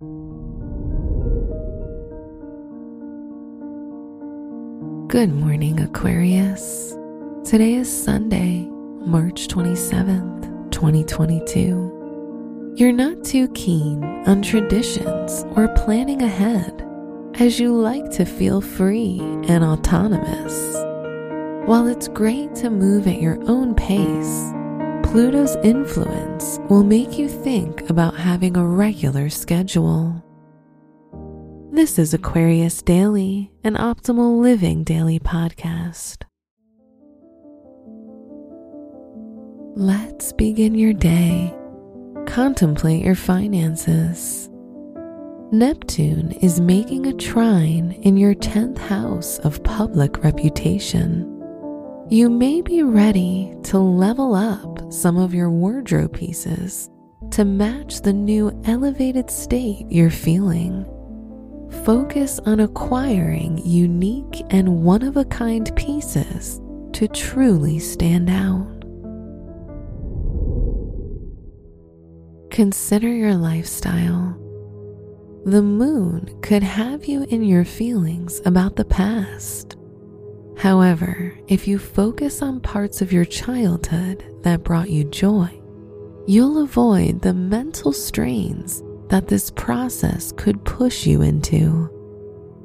Good morning, Aquarius. Today is Sunday, March 27th, 2022. You're not too keen on traditions or planning ahead, as you like to feel free and autonomous. While it's great to move at your own pace, Pluto's influence will make you think about having a regular schedule. This is Aquarius Daily, an optimal living daily podcast. Let's begin your day. Contemplate your finances. Neptune is making a trine in your 10th house of public reputation. You may be ready to level up some of your wardrobe pieces to match the new elevated state you're feeling focus on acquiring unique and one of a kind pieces to truly stand out. Consider your lifestyle. The moon could have you in your feelings about the past. However, if you focus on parts of your childhood that brought you joy, you'll avoid the mental strains that this process could push you into.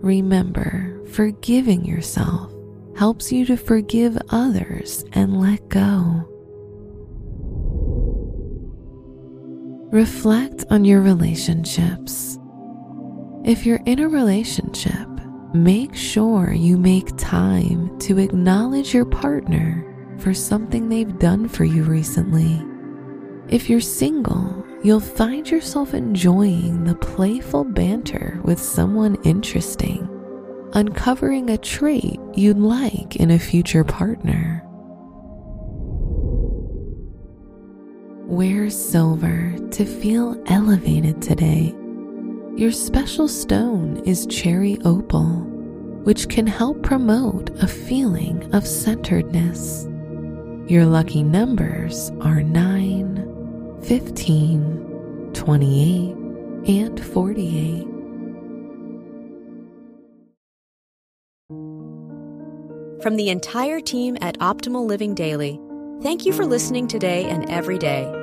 Remember, forgiving yourself helps you to forgive others and let go. Reflect on your relationships. If you're in a relationship, make sure you make time to acknowledge your partner for something they've done for you recently. If you're single, you'll find yourself enjoying the playful banter with someone interesting, uncovering a trait you'd like in a future partner. Wear silver to feel elevated today. Your special stone is cherry opal, which can help promote a feeling of centeredness. Your lucky numbers are 9, 15, 28, and 48. From the entire team at Optimal Living Daily, thank you for listening today and every day.